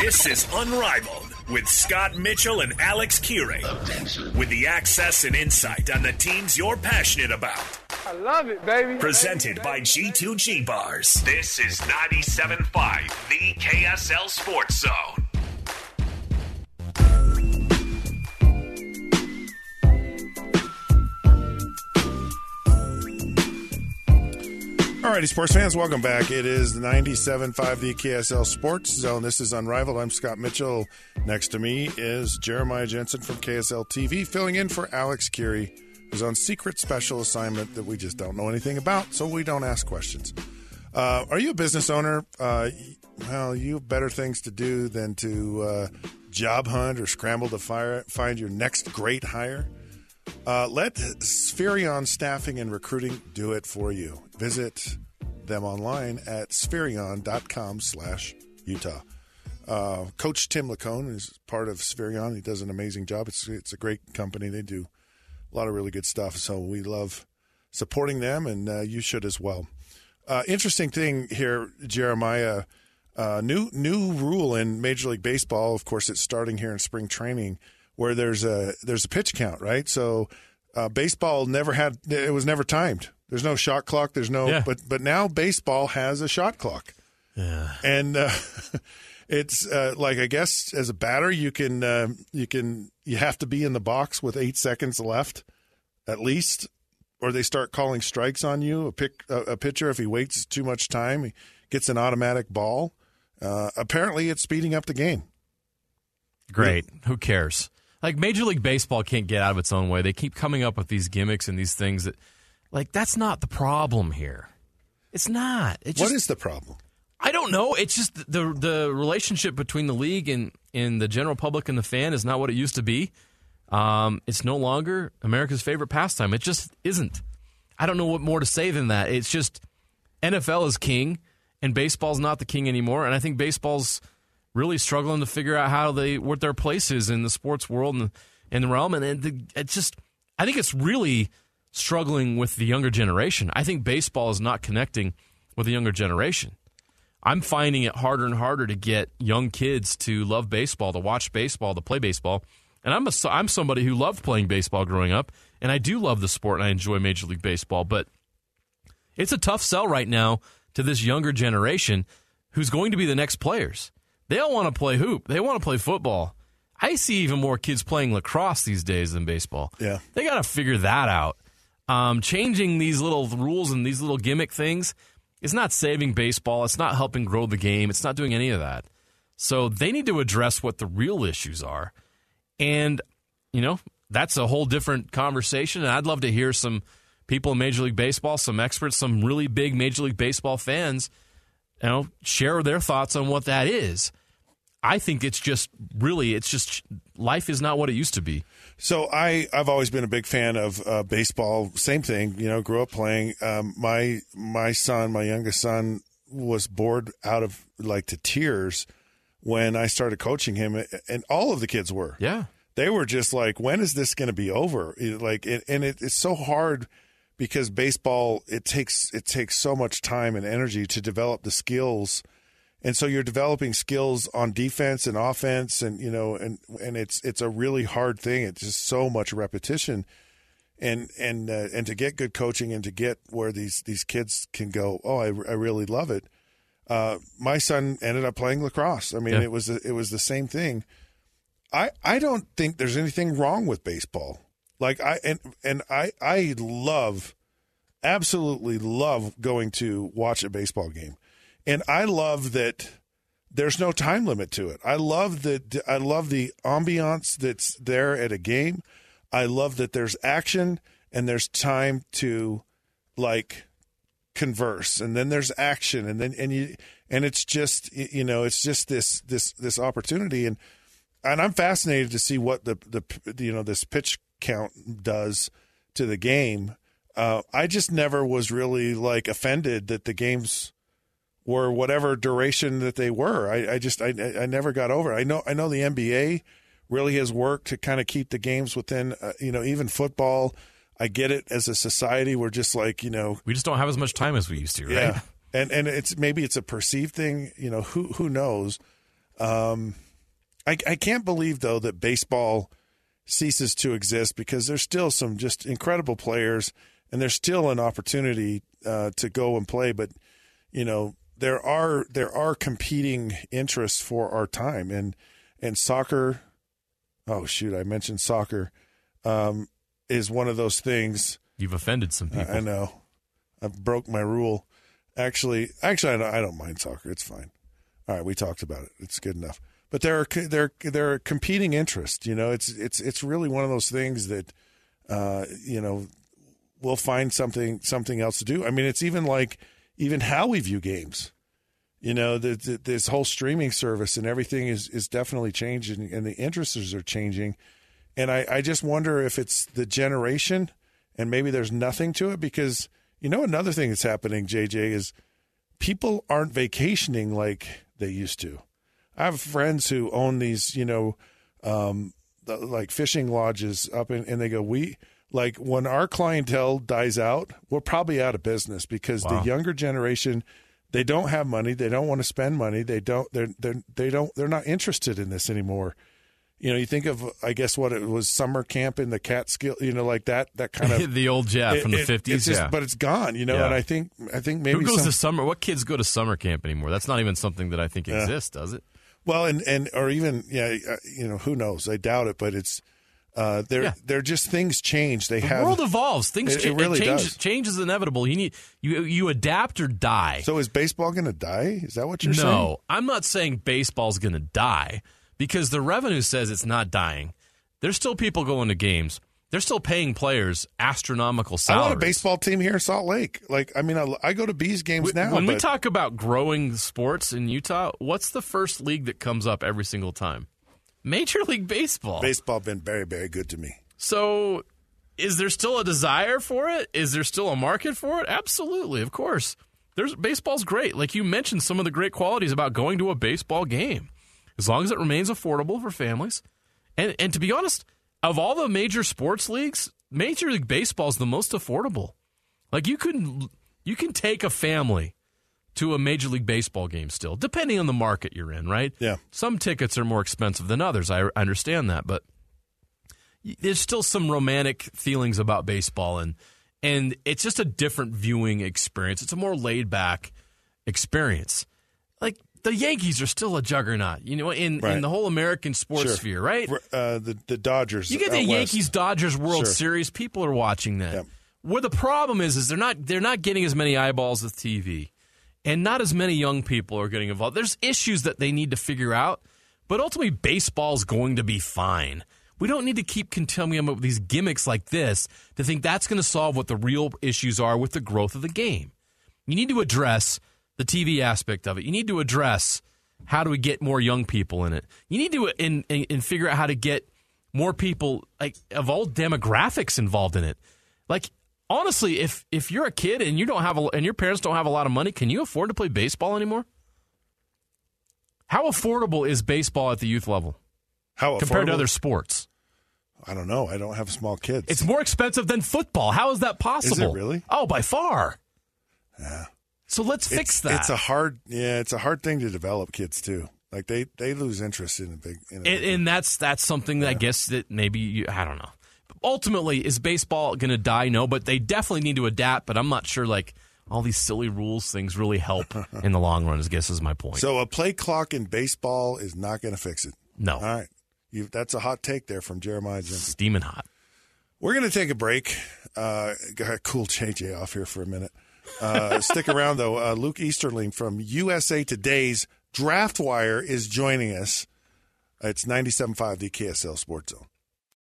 This is Unrivaled with Scott Mitchell and Alex Kirry. With the access and insight on the teams you're passionate about. I love it, baby. Presented by G2G Bars. This is 97.5, the KSL Sports Zone. Alrighty, sports fans, welcome back. It is 97.5 the KSL Sports Zone. This is Unrivaled. I'm Scott Mitchell. Next to me is Jeremiah Jensen from KSL TV, filling in for Alex Kirry, who's on secret special assignment that we just don't know anything about, so we don't ask questions. Uh, are you a business owner? Uh, well, you have better things to do than to uh, job hunt or scramble to fire, find your next great hire. Uh, let Spherion Staffing and Recruiting do it for you. Visit them online at spherion.com slash Utah. Uh, Coach Tim Lacone is part of Spherion. He does an amazing job. It's, it's a great company. They do a lot of really good stuff. So we love supporting them, and uh, you should as well. Uh, interesting thing here, Jeremiah. Uh, new new rule in Major League Baseball. Of course, it's starting here in spring training where there's a there's a pitch count, right? So uh, baseball never had it was never timed. There's no shot clock. There's no Yeah. but but now baseball has a shot clock, Yeah. and uh, it's uh, like I guess as a batter you can uh, you can you have to be in the box with eight seconds left at least, or they start calling strikes on you. A pick a, a pitcher if he waits too much time he gets an automatic ball. Uh, apparently, it's speeding up the game. Great. Who cares? Like Major League Baseball can't get out of its own way. They keep coming up with these gimmicks and these things that, like, that's not the problem here. It's not. It just, what is the problem? I don't know. It's just the the relationship between the league and, and the general public and the fan is not what it used to be. Um, it's no longer America's favorite pastime. It just isn't. I don't know what more to say than that. It's just NFL is king, and baseball's not the king anymore. And I think baseball's really struggling to figure out how they what their place is in the sports world and in the realm. And it, it just, I think it's really struggling with the younger generation. I think baseball is not connecting with the younger generation. I'm finding it harder and harder to get young kids to love baseball, to watch baseball, to play baseball. And I'm a, I'm somebody who loved playing baseball growing up, and I do love the sport and I enjoy Major League Baseball. But it's a tough sell right now to this younger generation who's going to be the next players. They all want to play hoop. They want to play football. I see even more kids playing lacrosse these days than baseball. Yeah. They got to figure that out. Um, changing these little rules and these little gimmick things is not saving baseball. It's not helping grow the game. It's not doing any of that. So they need to address what the real issues are. And, you know, that's a whole different conversation. And I'd love to hear some people in Major League Baseball, some experts, some really big Major League Baseball fans, you know, share their thoughts on what that is. I think it's just really, it's just life is not what it used to be. So I I've always been a big fan of uh, baseball. Same thing, you know. Grew up playing. Um, my my son, my youngest son, was bored out of like to tears when I started coaching him, and all of the kids were. Yeah. They were just like, when is this going to be over? Like, it, and it, it's so hard because baseball it takes it takes so much time and energy to develop the skills and so you're developing skills on defense and offense and you know and and it's it's a really hard thing. It's just so much repetition. And and uh, and to get good coaching and to get where these these kids can go oh i, I really love it. Uh, my son ended up playing lacrosse. I mean Yeah. it was it was the same thing. I i don't think there's anything wrong with baseball. Like i and and i i love absolutely love going to watch a baseball game and I love that there's no time limit to it. I love that I love the ambiance that's there at a game. I love that there's action and there's time to like converse and then there's action and then and you and it's just you know it's just this this this opportunity and and I'm fascinated to see what the the you know this pitch count does to the game. Uh, I just never was really like offended that the games were whatever duration that they were. I, I just I, I never got over it. I know I know the NBA really has worked to kind of keep the games within uh, you know even football. I get it as a society we're just like you know We just don't have as much time as we used to, right? yeah and and it's maybe it's a perceived thing you know who who knows Um, I, I can't believe though that baseball ceases to exist because there's still some just incredible players, and there's still an opportunity uh, to go and play. But you know, there are there are competing interests for our time, and and soccer. Oh shoot, I mentioned soccer. Um, is one of those things. You've offended some people. I know. I broke my rule. Actually, actually, I don't, I don't mind soccer. It's fine. All right, we talked about it. It's good enough. But there are there there are competing interests. You know, it's it's it's really one of those things that, uh, you know, we'll find something something else to do. I mean, it's even like even how we view games. You know, the, the, this whole streaming service and everything is is definitely changing, and the interests are changing. And I, I just wonder if it's the generation, and maybe there's nothing to it because you know another thing that's happening, JJ, is people aren't vacationing like they used to. I have friends who own these, you know, um, the, like fishing lodges up in, and they go, we like when our clientele dies out, we're probably out of business because Wow. the younger generation, they don't have money, they don't want to spend money, they don't, they're, they're, they don't, they're not interested in this anymore. You know, you think of, I guess, what it was summer camp in the Catskill, you know, like that, that kind of the old Jeff from the it- it- fifties. Yeah, but it's gone, you know. Yeah. And I think, I think maybe who goes some, to summer? What kids go to summer camp anymore? That's not even something that I think exists, does it? Well, and and or even yeah, uh, you know, who knows? I doubt it, but it's uh, they're Yeah. they're just things change. They The have. world evolves. Things It- it really change. does. Change is inevitable. You need you you adapt or die. so is baseball going to die? Is that what you're saying? no, I'm not saying baseball's going to die because the revenue says it's not dying. There's still people going to games. They're still paying players astronomical salaries. I want a baseball team here in Salt Lake. Like, I mean, I, I go to Bees games now. when we talk about growing sports in Utah, what's the first league that comes up every single time? Major League Baseball. baseball been very very good to me. So, is there still a desire for it? Is there still a market for it? Absolutely, of course. There's baseball's great. Like you mentioned, some of the great qualities about going to a baseball game, as long as it remains affordable for families. And and to be honest, of all the major sports leagues, Major League Baseball is the most affordable. Like you can you can take a family to a Major League Baseball game still, depending on the market you're in, right? Yeah. Some tickets are more expensive than others. I understand that, but there's still some romantic feelings about baseball and and it's just a different viewing experience. It's a more laid back experience. Like the Yankees are still a juggernaut, you know, in, in the whole American sports Sure. sphere, right? Uh, the the Dodgers. You get the. Yankees Dodgers World Sure. Series, people are watching that. Where the problem is is they're not they're not getting as many eyeballs with TV. And not as many young people are getting involved. There's issues that they need to figure out, but ultimately baseball's going to be fine. We don't need to keep continuing with these gimmicks like this to think that's going to solve what the real issues are with the growth of the game. You need to address the TV aspect of it. You need to address how do we get more young people in it. You need to uh, and, and figure out how to get more people like of all demographics involved in it. Like honestly, if if you're a kid and you don't have a, and your parents don't have a lot of money, can you afford to play baseball anymore? How affordable is baseball at the youth level How compared to other sports? I don't know. I don't have small kids. It's more expensive than football. How is that possible? Is it really? Oh, by far. Yeah. So let's fix it's, that. It's a hard, yeah, it's a hard thing to develop kids too. Like they they lose interest in a big. In a and, big and that's that's something that I guess that maybe you, I don't know. Ultimately, is baseball going to die? No, but they definitely need to adapt. But I'm not sure like all these silly rules things really help in the long run. I guess is my point. so a play clock in baseball is not going to fix it. no, All right, you, that's a hot take there from Jeremiah Jensen. steaming hot. We're going to take a break. Uh, got to cool JJ off here for a minute. Uh, stick around though. Uh, Luke Easterling from USA Today's Draft Wire is joining us. It's 97.5 the KSL Sports Zone.